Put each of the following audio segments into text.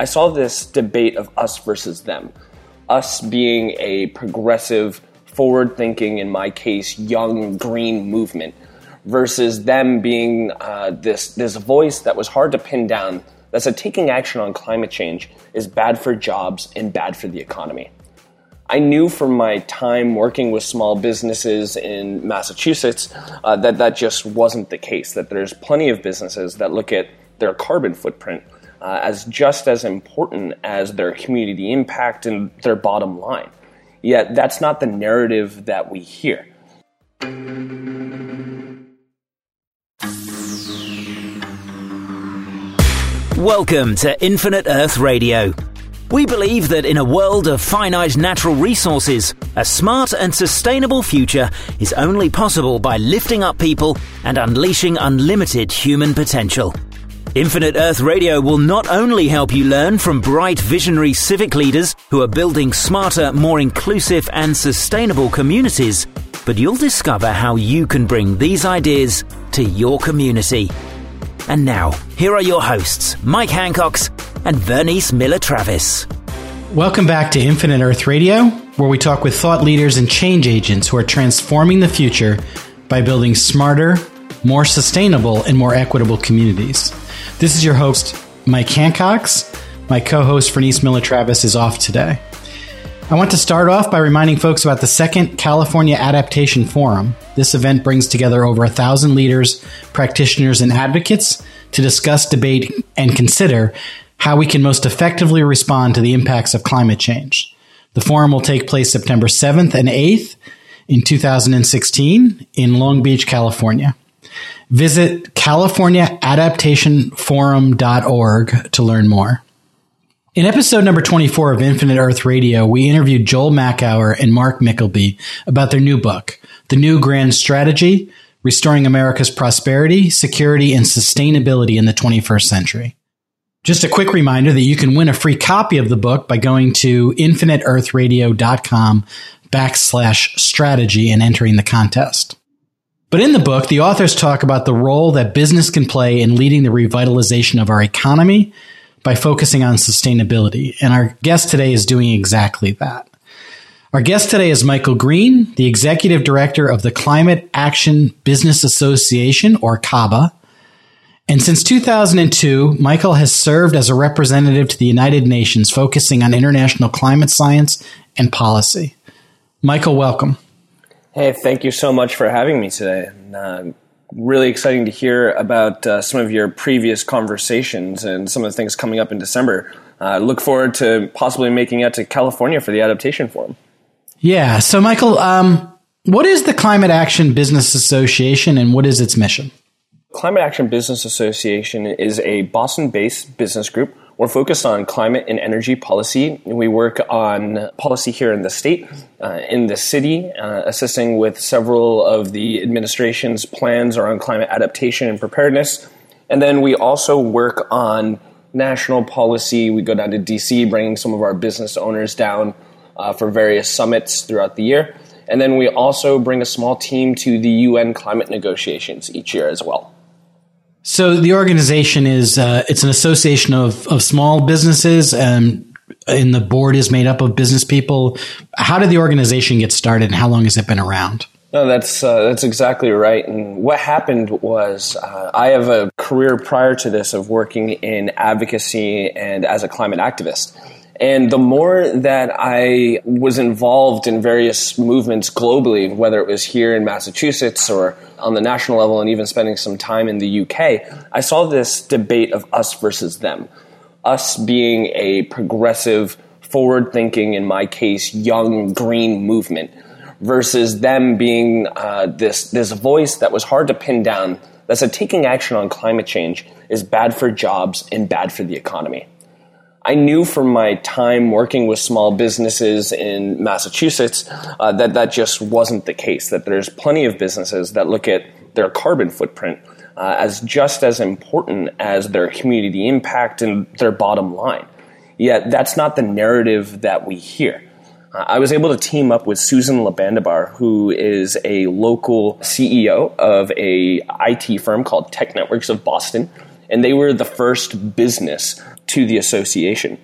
I saw this debate of us versus them. Us being a progressive, forward thinking, in my case, young green movement, versus them being uh, this, this voice that was hard to pin down that said taking action on climate change is bad for jobs and bad for the economy. I knew from my time working with small businesses in Massachusetts uh, that that just wasn't the case, that there's plenty of businesses that look at their carbon footprint uh, as just as important as their community impact and their bottom line. Yet that's not the narrative that we hear. Welcome to Infinite Earth Radio we believe that in a world of finite natural resources, a smart and sustainable future is only possible by lifting up people and unleashing unlimited human potential. Infinite Earth Radio will not only help you learn from bright visionary civic leaders who are building smarter, more inclusive and sustainable communities, but you'll discover how you can bring these ideas to your community. And now, here are your hosts, Mike Hancocks and Vernice Miller Travis. Welcome back to Infinite Earth Radio, where we talk with thought leaders and change agents who are transforming the future by building smarter, more sustainable, and more equitable communities. This is your host, Mike Hancocks. My co host, Vernice Miller Travis, is off today. I want to start off by reminding folks about the second California Adaptation Forum. This event brings together over a thousand leaders, practitioners, and advocates to discuss, debate, and consider how we can most effectively respond to the impacts of climate change. The forum will take place September 7th and 8th in 2016 in Long Beach, California. Visit californiaadaptationforum.org to learn more. In episode number 24 of Infinite Earth Radio, we interviewed Joel Makower and Mark Mykleby about their new book, The New Grand Strategy Restoring America's Prosperity, Security, and Sustainability in the 21st Century. Just a quick reminder that you can win a free copy of the book by going to infiniteearthradio.com backslash strategy and entering the contest. But in the book, the authors talk about the role that business can play in leading the revitalization of our economy by focusing on sustainability. And our guest today is doing exactly that. Our guest today is Michael Green, the executive director of the Climate Action Business Association, or CABA, and since 2002, Michael has served as a representative to the United Nations focusing on international climate science and policy. Michael, welcome. Hey, thank you so much for having me today. Uh, really exciting to hear about uh, some of your previous conversations and some of the things coming up in December. I uh, look forward to possibly making it to California for the Adaptation Forum. Yeah. So, Michael, um, what is the Climate Action Business Association and what is its mission? Climate Action Business Association is a Boston based business group. We're focused on climate and energy policy. We work on policy here in the state, uh, in the city, uh, assisting with several of the administration's plans around climate adaptation and preparedness. And then we also work on national policy. We go down to DC, bringing some of our business owners down uh, for various summits throughout the year. And then we also bring a small team to the UN climate negotiations each year as well. So the organization is uh, it's an association of of small businesses, and and the board is made up of business people. How did the organization get started, and how long has it been around? No, that's uh, that's exactly right. And what happened was, uh, I have a career prior to this of working in advocacy and as a climate activist. And the more that I was involved in various movements globally, whether it was here in Massachusetts or on the national level and even spending some time in the UK, I saw this debate of us versus them. Us being a progressive, forward thinking, in my case, young green movement versus them being uh, this, this voice that was hard to pin down that said taking action on climate change is bad for jobs and bad for the economy. I knew from my time working with small businesses in Massachusetts uh, that that just wasn't the case, that there's plenty of businesses that look at their carbon footprint uh, as just as important as their community impact and their bottom line. Yet that's not the narrative that we hear. Uh, I was able to team up with Susan Labandibar, who is a local CEO of a IT firm called Tech Networks of Boston, and they were the first business to the association.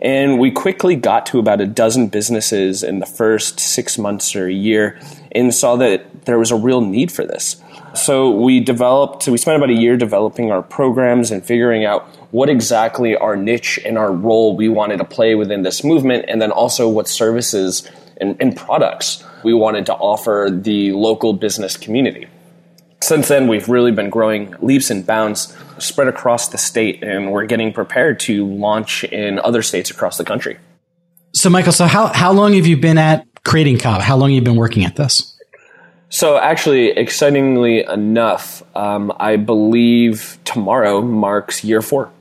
And we quickly got to about a dozen businesses in the first six months or a year and saw that there was a real need for this. So we developed, we spent about a year developing our programs and figuring out what exactly our niche and our role we wanted to play within this movement, and then also what services and, and products we wanted to offer the local business community. Since then, we've really been growing leaps and bounds spread across the state, and we're getting prepared to launch in other states across the country. So, Michael, so how, how long have you been at creating CABA? How long have you been working at this? So, actually, excitingly enough, um, I believe tomorrow marks year four.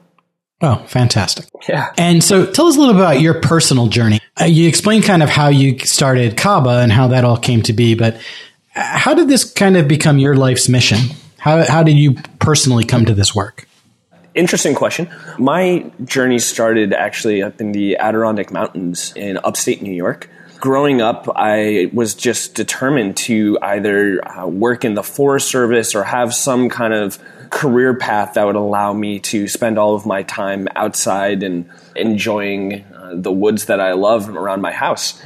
Oh, fantastic. Yeah. And so tell us a little bit about your personal journey. Uh, you explained kind of how you started CABA and how that all came to be, but how did this kind of become your life's mission? How, how did you personally come to this work? Interesting question. My journey started actually up in the Adirondack Mountains in upstate New York. Growing up, I was just determined to either uh, work in the Forest Service or have some kind of career path that would allow me to spend all of my time outside and enjoying uh, the woods that I love around my house.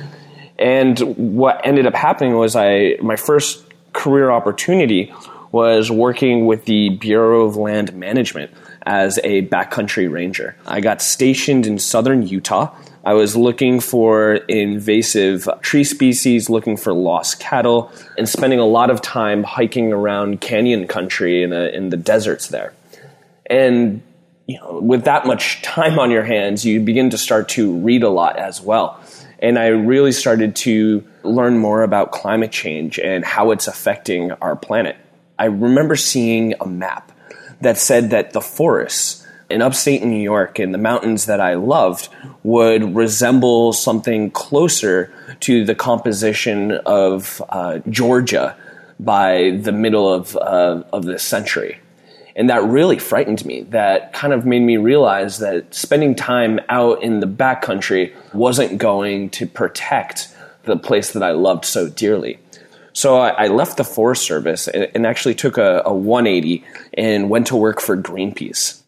And what ended up happening was I my first career opportunity was working with the Bureau of Land Management as a backcountry ranger. I got stationed in southern Utah. I was looking for invasive tree species, looking for lost cattle, and spending a lot of time hiking around canyon country in, a, in the deserts there. And you know, with that much time on your hands, you begin to start to read a lot as well. And I really started to learn more about climate change and how it's affecting our planet. I remember seeing a map that said that the forests in upstate New York and the mountains that I loved would resemble something closer to the composition of uh, Georgia by the middle of, uh, of this century. And that really frightened me. That kind of made me realize that spending time out in the backcountry wasn't going to protect the place that I loved so dearly. So I, left the Forest Service and, and actually took a, a 180 and went to work for Greenpeace.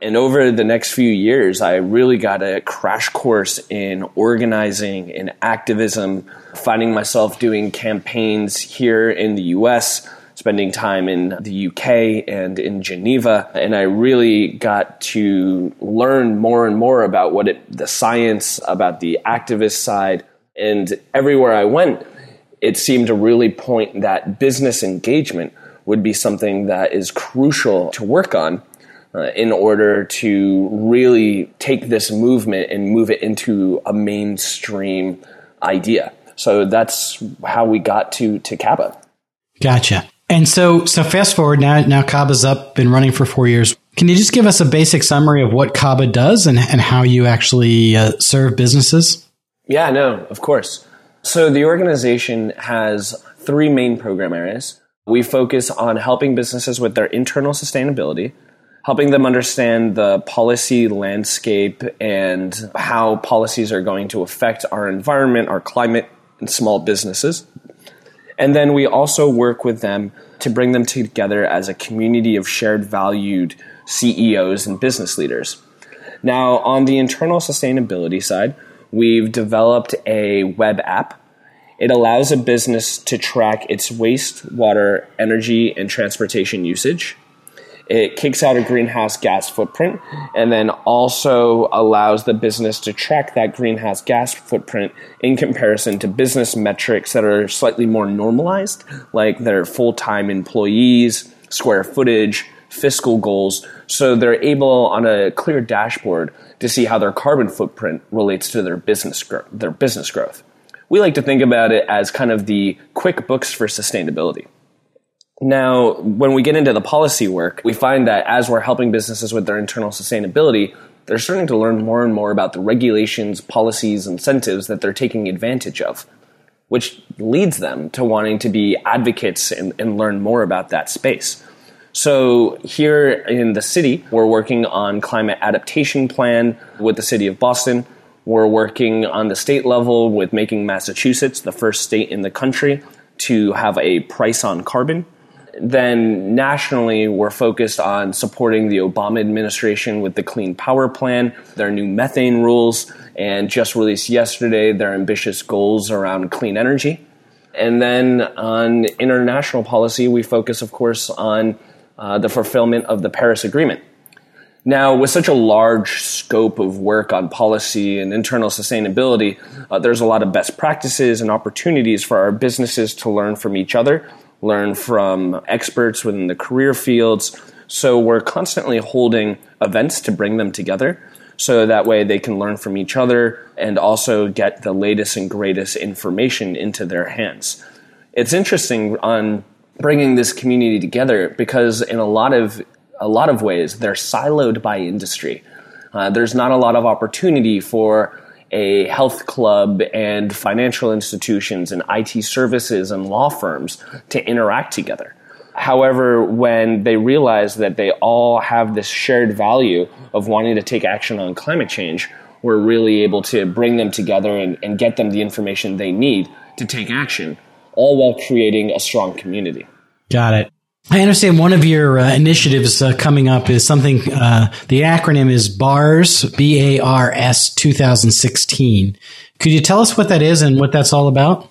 And over the next few years, I really got a crash course in organizing and activism, finding myself doing campaigns here in the US, spending time in the UK and in Geneva. And I really got to learn more and more about what it, the science, about the activist side. And everywhere I went, it seemed to really point that business engagement would be something that is crucial to work on uh, in order to really take this movement and move it into a mainstream idea. So that's how we got to to CABA. Gotcha. And so, so fast forward now. Now CABA's up, been running for four years. Can you just give us a basic summary of what CABA does and, and how you actually uh, serve businesses? Yeah, no, of course. So the organization has three main program areas. We focus on helping businesses with their internal sustainability, helping them understand the policy landscape and how policies are going to affect our environment, our climate, and small businesses. And then we also work with them to bring them together as a community of shared valued CEOs and business leaders. Now, on the internal sustainability side, we've developed a web app. It allows a business to track its waste, water, energy, and transportation usage it kicks out a greenhouse gas footprint and then also allows the business to track that greenhouse gas footprint in comparison to business metrics that are slightly more normalized, like their full time employees, square footage, fiscal goals. So they're able on a clear dashboard to see how their carbon footprint relates to their business, gro- their business growth. We like to think about it as kind of the QuickBooks for sustainability. Now, when we get into the policy work, we find that as we're helping businesses with their internal sustainability, they're starting to learn more and more about the regulations, policies, incentives that they're taking advantage of, which leads them to wanting to be advocates and, and learn more about that space. So here in the city, we're working on climate adaptation plan with the city of Boston. We're working on the state level with making Massachusetts the first state in the country to have a price on carbon then nationally, we're focused on supporting the Obama administration with the Clean Power Plan, their new methane rules, and just released yesterday their ambitious goals around clean energy. And then on international policy, we focus, of course, on uh, the fulfillment of the Paris Agreement. Now, with such a large scope of work on policy and internal sustainability, uh, there's a lot of best practices and opportunities for our businesses to learn from each other, learn from experts within the career fields. So we're constantly holding events to bring them together so that way they can learn from each other and also get the latest and greatest information into their hands. It's interesting on bringing this community together because in a lot of a lot of ways they're siloed by industry. Uh, there's not a lot of opportunity for a health club and financial institutions and IT services and law firms to interact together. However, when they realize that they all have this shared value of wanting to take action on climate change, we're really able to bring them together and, and get them the information they need to take action, all while creating a strong community. Got it. I understand one of your uh, initiatives uh, coming up is something, uh, the acronym is BARS, B A R S 2016. Could you tell us what that is and what that's all about?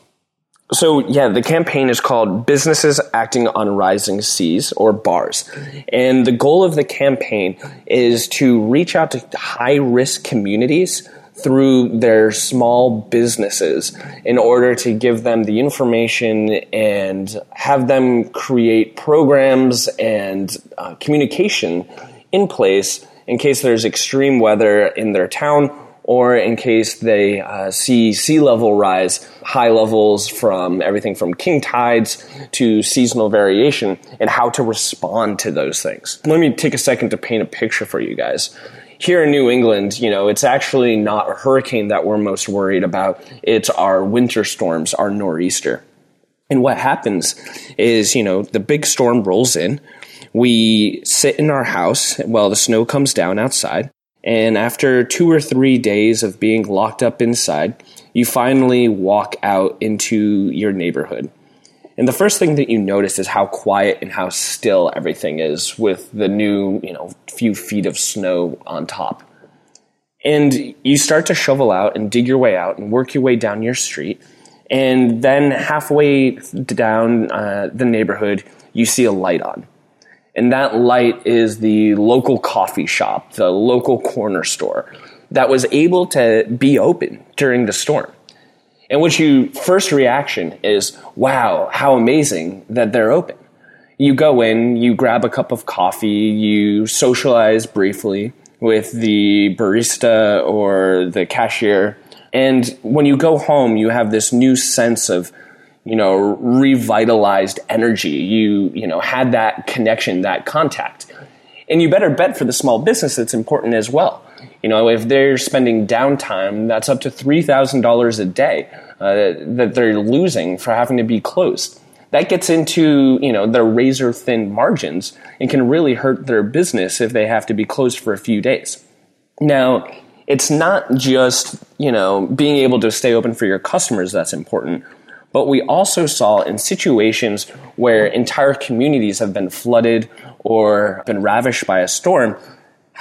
So, yeah, the campaign is called Businesses Acting on Rising Seas, or BARS. And the goal of the campaign is to reach out to high risk communities through their small businesses in order to give them the information and have them create programs and uh, communication in place in case there's extreme weather in their town or in case they uh, see sea level rise, high levels from everything from king tides to seasonal variation, and how to respond to those things. Let me take a second to paint a picture for you guys. Here in New England, you know, it's actually not a hurricane that we're most worried about. It's our winter storms, our nor'easter. And what happens is, you know, the big storm rolls in. We sit in our house while the snow comes down outside. And after two or three days of being locked up inside, you finally walk out into your neighborhood. And the first thing that you notice is how quiet and how still everything is with the new, you know, few feet of snow on top. And you start to shovel out and dig your way out and work your way down your street. And then halfway down uh, the neighborhood, you see a light on. And that light is the local coffee shop, the local corner store that was able to be open during the storm. And which you first reaction is, wow, how amazing that they're open. You go in, you grab a cup of coffee, you socialize briefly with the barista or the cashier. And when you go home, you have this new sense of you know, revitalized energy. You, you know, had that connection, that contact. And you better bet for the small business it's important as well. You know, if they're spending downtime, that's up to $3,000 a day uh, that they're losing for having to be closed. That gets into, you know, their razor thin margins and can really hurt their business if they have to be closed for a few days. Now, it's not just, you know, being able to stay open for your customers that's important but we also saw in situations where entire communities have been flooded or been ravished by a storm,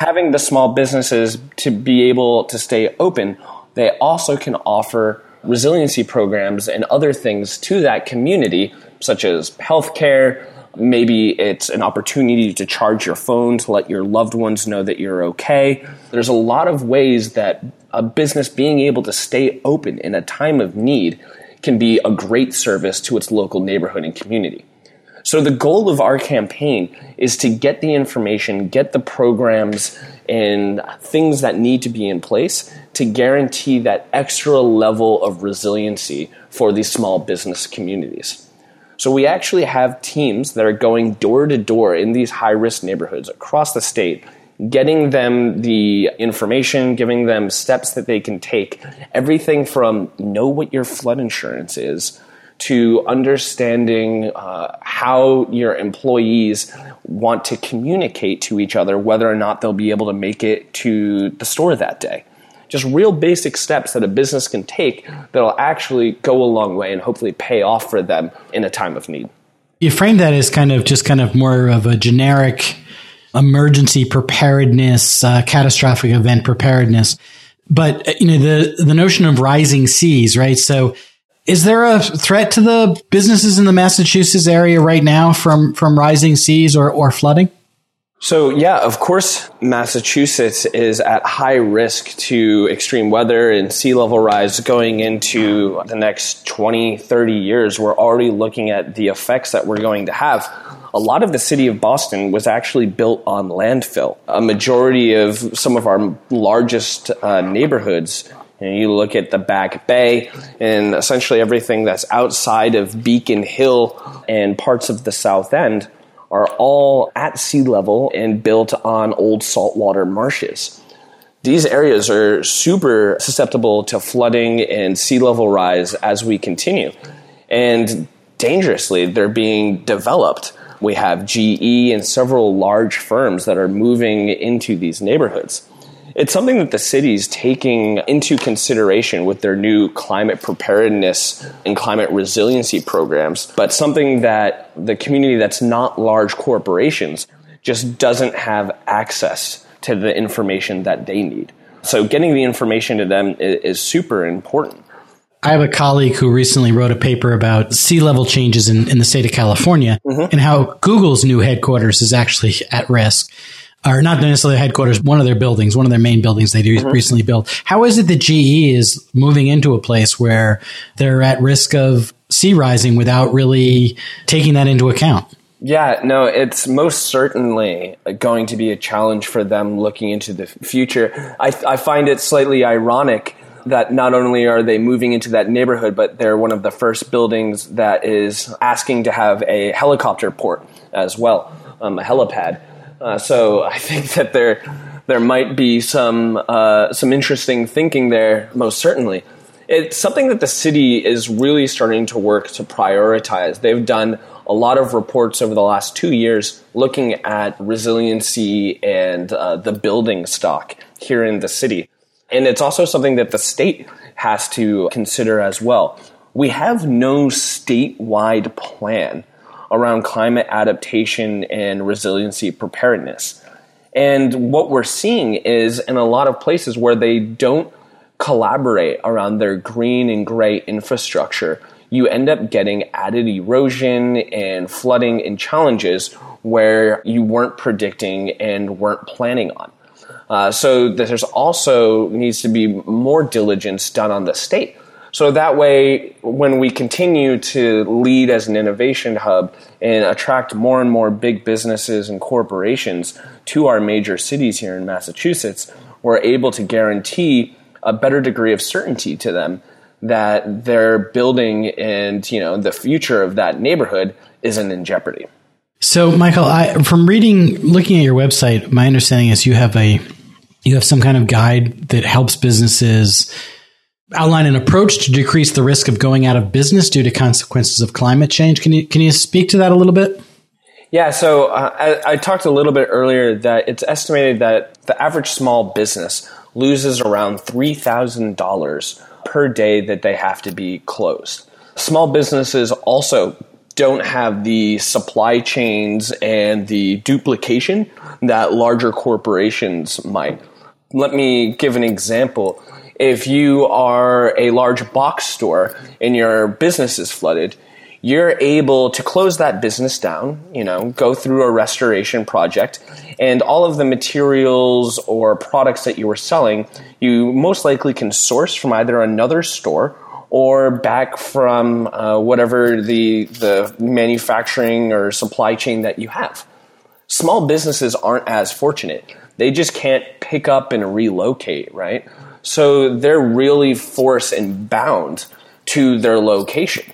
having the small businesses to be able to stay open, they also can offer resiliency programs and other things to that community, such as healthcare. Maybe it's an opportunity to charge your phone to let your loved ones know that you're okay. There's a lot of ways that a business being able to stay open in a time of need can be a great service to its local neighborhood and community. So the goal of our campaign is to get the information, get the programs and things that need to be in place to guarantee that extra level of resiliency for these small business communities. So we actually have teams that are going door to door in these high risk neighborhoods across the state getting them the information, giving them steps that they can take, everything from know what your flood insurance is to understanding uh, how your employees want to communicate to each other, whether or not they'll be able to make it to the store that day. Just real basic steps that a business can take that'll actually go a long way and hopefully pay off for them in a time of need. You frame that as kind of just kind of more of a generic emergency preparedness, uh, catastrophic event preparedness. But uh, you know the the notion of rising seas, right? So, is there a threat to the businesses in the Massachusetts area right now from from rising seas or, or flooding? So, yeah, of course, Massachusetts is at high risk to extreme weather and sea level rise going into the next 20, 30 years. We're already looking at the effects that we're going to have. A lot of the city of Boston was actually built on landfill. A majority of some of our largest uh, neighborhoods and you look at the Back Bay and essentially everything that's outside of Beacon Hill and parts of the South End are all at sea level and built on old saltwater marshes. These areas are super susceptible to flooding and sea level rise as we continue. And dangerously, they're being developed. We have GE and several large firms that are moving into these neighborhoods. It's something that the city is taking into consideration with their new climate preparedness and climate resiliency programs, but something that the community that's not large corporations just doesn't have access to the information that they need. So getting the information to them is, super important. I have a colleague who recently wrote a paper about sea level changes in, in the state of California mm-hmm. and how Google's new headquarters is actually at risk or not necessarily headquarters, one of their buildings, one of their main buildings they mm-hmm. recently built. How is it that GE is moving into a place where they're at risk of sea rising without really taking that into account? Yeah, no, it's most certainly going to be a challenge for them looking into the future. I, I find it slightly ironic that not only are they moving into that neighborhood, but they're one of the first buildings that is asking to have a helicopter port as well, um, a helipad. Uh, so I think that there there might be some uh, some interesting thinking there. Most certainly, it's something that the city is really starting to work to prioritize. They've done a lot of reports over the last two years looking at resiliency and uh, the building stock here in the city. And it's also something that the state has to consider as well. We have no statewide plan around climate adaptation and resiliency preparedness. And what we're seeing is in a lot of places where they don't collaborate around their green and gray infrastructure, you end up getting added erosion and flooding and challenges where you weren't predicting and weren't planning on. Uh, so there's also needs to be more diligence done on the state so that way, when we continue to lead as an innovation hub and attract more and more big businesses and corporations to our major cities here in Massachusetts, we're able to guarantee a better degree of certainty to them that their building and you know the future of that neighborhood isn't in jeopardy. So, Michael, I, from reading, looking at your website, my understanding is you have a you have some kind of guide that helps businesses outline an approach to decrease the risk of going out of business due to consequences of climate change. Can you can you speak to that a little bit? Yeah, so uh, I, I, talked a little bit earlier that it's estimated that the average small business loses around three thousand dollars per day that they have to be closed. Small businesses also don't have the supply chains and the duplication that larger corporations might. Let me give an example if you are a large box store and your business is flooded, you're able to close that business down, you know, go through a restoration project, and all of the materials or products that you were selling, you most likely can source from either another store or back from uh, whatever the the manufacturing or supply chain that you have. Small businesses aren't as fortunate. They just can't pick up and relocate, right? So they're really forced and bound to their location.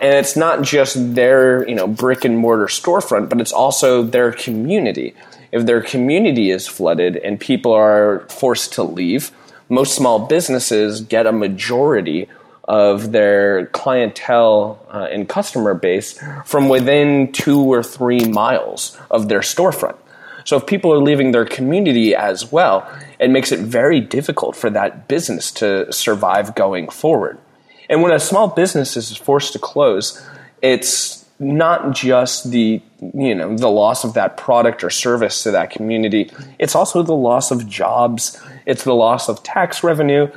And it's not just their, you know, brick and mortar storefront, but it's also their community. If their community is flooded and people are forced to leave, most small businesses get a majority of their clientele uh, and customer base from within two or three miles of their storefront. So if people are leaving their community as well, it makes it very difficult for that business to survive going forward. And when a small business is forced to close, it's not just the you know the loss of that product or service to that community. It's also the loss of jobs. It's the loss of tax revenue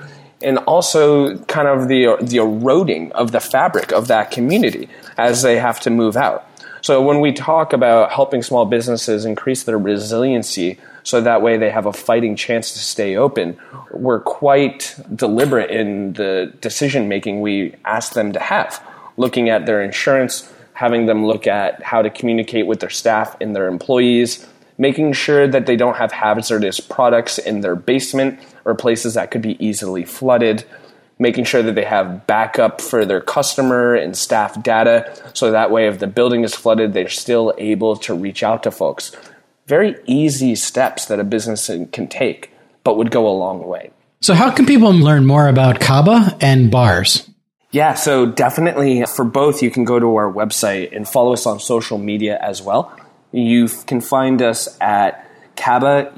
and also kind of the the eroding of the fabric of that community as they have to move out so when we talk about helping small businesses increase their resiliency so that way they have a fighting chance to stay open we're quite deliberate in the decision making we ask them to have. Looking at their insurance having them look at how to communicate with their staff and their employees, making sure that they don't have hazardous products in their basement or places that could be easily flooded, making sure that they have backup for their customer and staff data so that way if the building is flooded, they're still able to reach out to folks. Very easy steps that a business can take, but would go a long way. So, how can people learn more about CABA and BARS? Yeah, so definitely for both, you can go to our website and follow us on social media as well. You can find us at cabaus.org,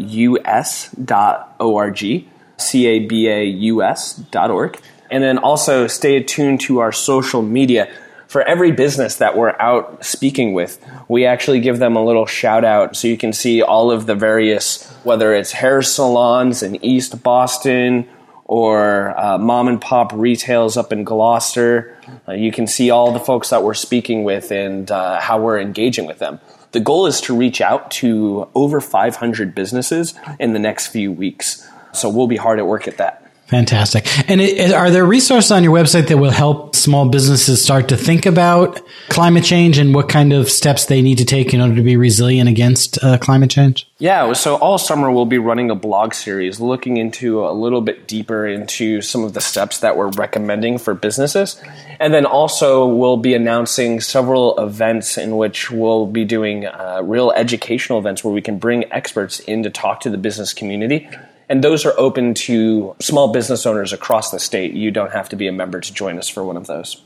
C A B A U S.org. And then also stay attuned to our social media. For every business that we're out speaking with, we actually give them a little shout out so you can see all of the various, whether it's hair salons in East Boston or uh, mom and pop retails up in Gloucester. Uh, you can see all the folks that we're speaking with and uh, how we're engaging with them. The goal is to reach out to over 500 businesses in the next few weeks. So we'll be hard at work at that. Fantastic. And it, are there resources on your website that will help small businesses start to think about climate change and what kind of steps they need to take in order to be resilient against uh, climate change? Yeah, so all summer we'll be running a blog series looking into a little bit deeper into some of the steps that we're recommending for businesses. And then also we'll be announcing several events in which we'll be doing uh, real educational events where we can bring experts in to talk to the business community and those are open to small business owners across the state. You don't have to be a member to join us for one of those.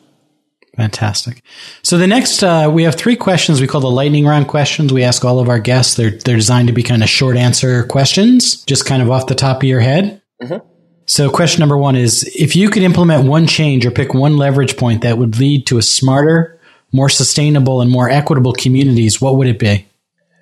Fantastic. So the next, uh, we have three questions we call the lightning round questions. We ask all of our guests. They're they're designed to be kind of short answer questions, just kind of off the top of your head. Mm-hmm. So question number one is: If you could implement one change or pick one leverage point that would lead to a smarter, more sustainable, and more equitable communities, what would it be?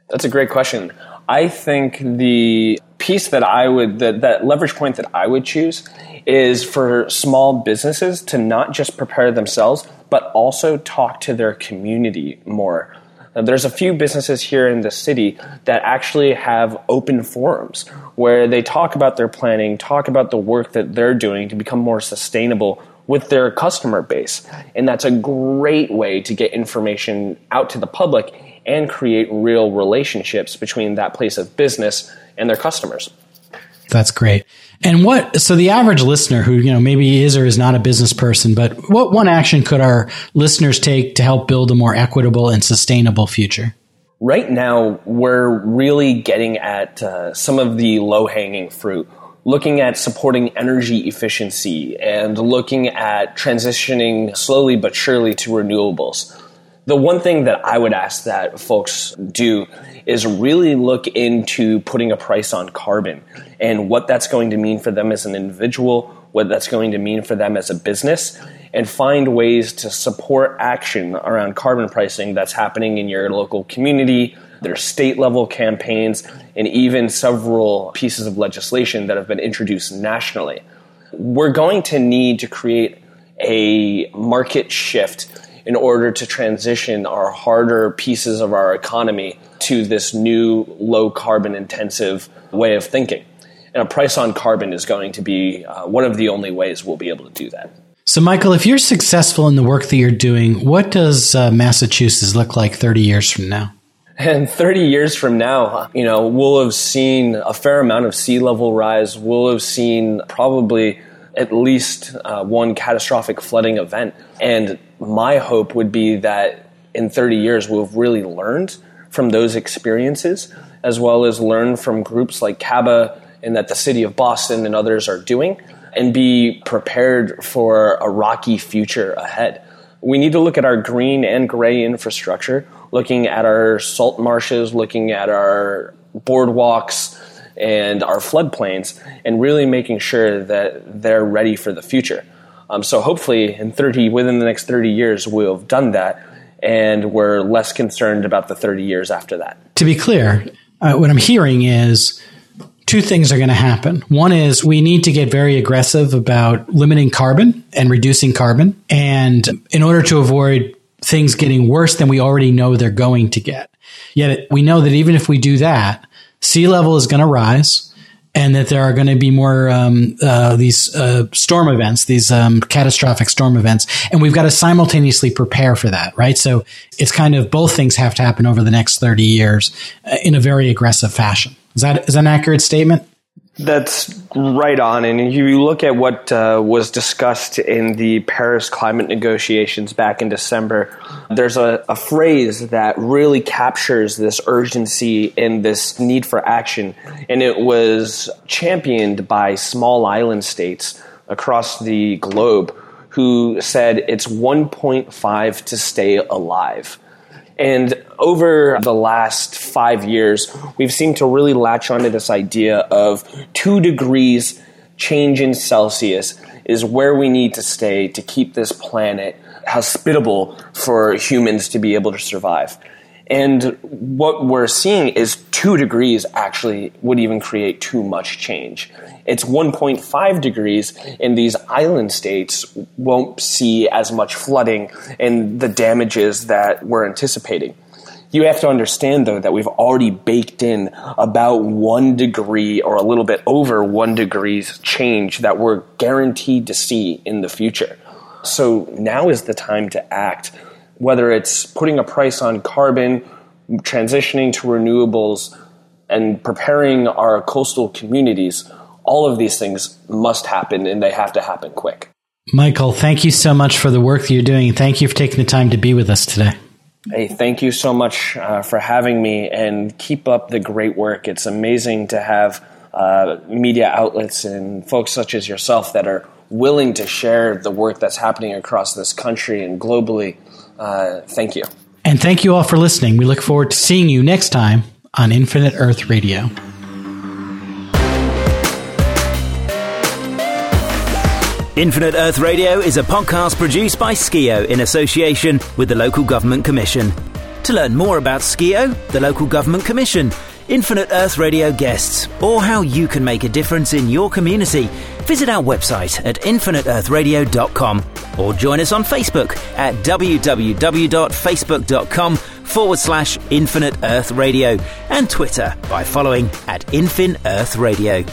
That's a great question. I think the piece that I would that, that leverage point that I would choose is for small businesses to not just prepare themselves but also talk to their community more. There's a few businesses here in the city that actually have open forums where they talk about their planning, talk about the work that they're doing to become more sustainable with their customer base. And that's a great way to get information out to the public and create real relationships between that place of business and their customers. That's great. And what, so the average listener who, you know, maybe is or is not a business person, but what one action could our listeners take to help build a more equitable and sustainable future? Right now, we're really getting at uh, some of the low hanging fruit, looking at supporting energy efficiency and looking at transitioning slowly but surely to renewables. The one thing that I would ask that folks do is really look into putting a price on carbon and what that's going to mean for them as an individual, what that's going to mean for them as a business, and find ways to support action around carbon pricing that's happening in your local community. There's state level campaigns and even several pieces of legislation that have been introduced nationally. We're going to need to create a market shift in order to transition our harder pieces of our economy to this new low carbon intensive way of thinking. And a price on carbon is going to be uh, one of the only ways we'll be able to do that. So, Michael, if you're successful in the work that you're doing, what does uh, Massachusetts look like 30 years from now? And 30 years from now, you know, we'll have seen a fair amount of sea level rise. We'll have seen probably at least uh, one catastrophic flooding event. And my hope would be that in 30 years, we'll have really learned from those experiences, as well as learn from groups like CABA and that the city of Boston and others are doing, and be prepared for a rocky future ahead. We need to look at our green and gray infrastructure, looking at our salt marshes, looking at our boardwalks, and our floodplains and really making sure that they're ready for the future. Um, so hopefully in 30, within the next 30 years, we'll have done that and we're less concerned about the 30 years after that. To be clear, uh, what I'm hearing is two things are going to happen. One is we need to get very aggressive about limiting carbon and reducing carbon. And in order to avoid things getting worse than we already know they're going to get. Yet we know that even if we do that, sea level is going to rise and that there are going to be more um, uh, these uh, storm events, these um, catastrophic storm events, and we've got to simultaneously prepare for that, right? So it's kind of both things have to happen over the next thirty years uh, in a very aggressive fashion. Is that is that an accurate statement? That's right on. And you look at what uh, was discussed in the Paris climate negotiations back in December, there's a, a, phrase that really captures this urgency and this need for action. And it was championed by small island states across the globe who said it's 1.5 to stay alive. And over the last five years, we've seemed to really latch onto this idea of two degrees change in Celsius is where we need to stay to keep this planet hospitable for humans to be able to survive. And what we're seeing is two degrees actually would even create too much change. It's 1.5 degrees, and these island states won't see as much flooding and the damages that we're anticipating. You have to understand, though, that we've already baked in about one degree or a little bit over one degrees change that we're guaranteed to see in the future. So now is the time to act whether it's putting a price on carbon, transitioning to renewables, and preparing our coastal communities, all of these things must happen and they have to happen quick. Michael, thank you so much for the work that you're doing. Thank you for taking the time to be with us today. Hey, thank you so much uh, for having me and keep up the great work. It's amazing to have uh, media outlets and folks such as yourself that are willing to share the work that's happening across this country and globally uh, thank you. And thank you all for listening. We look forward to seeing you next time on Infinite Earth Radio. Infinite Earth Radio is a podcast produced by Skio in association with the Local Government Commission. To learn more about Skio, the Local Government Commission, Infinite Earth Radio guests, or how you can make a difference in your community, visit our website at infiniteearthradio.com or join us on Facebook at www.facebook.com forward slash Infinite Earth Radio and Twitter by following at Infin Earth Radio.